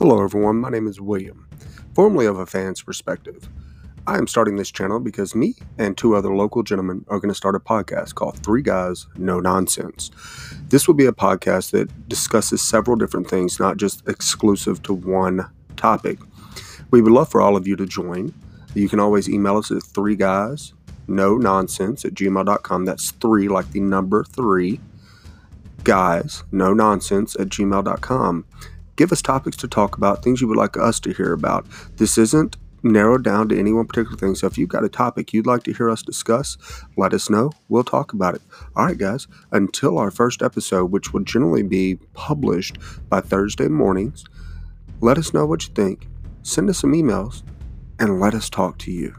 Hello, everyone. My name is William, formerly of A Fan's Perspective. I am starting this channel because me and two other local gentlemen are going to start a podcast called Three Guys, No Nonsense. This will be a podcast that discusses several different things, not just exclusive to one topic. We would love for all of you to join. You can always email us at three guys, no nonsense at gmail.com. That's three, like the number three, guys, no nonsense at gmail.com. Give us topics to talk about, things you would like us to hear about. This isn't narrowed down to any one particular thing. So if you've got a topic you'd like to hear us discuss, let us know. We'll talk about it. All right, guys, until our first episode, which will generally be published by Thursday mornings, let us know what you think. Send us some emails and let us talk to you.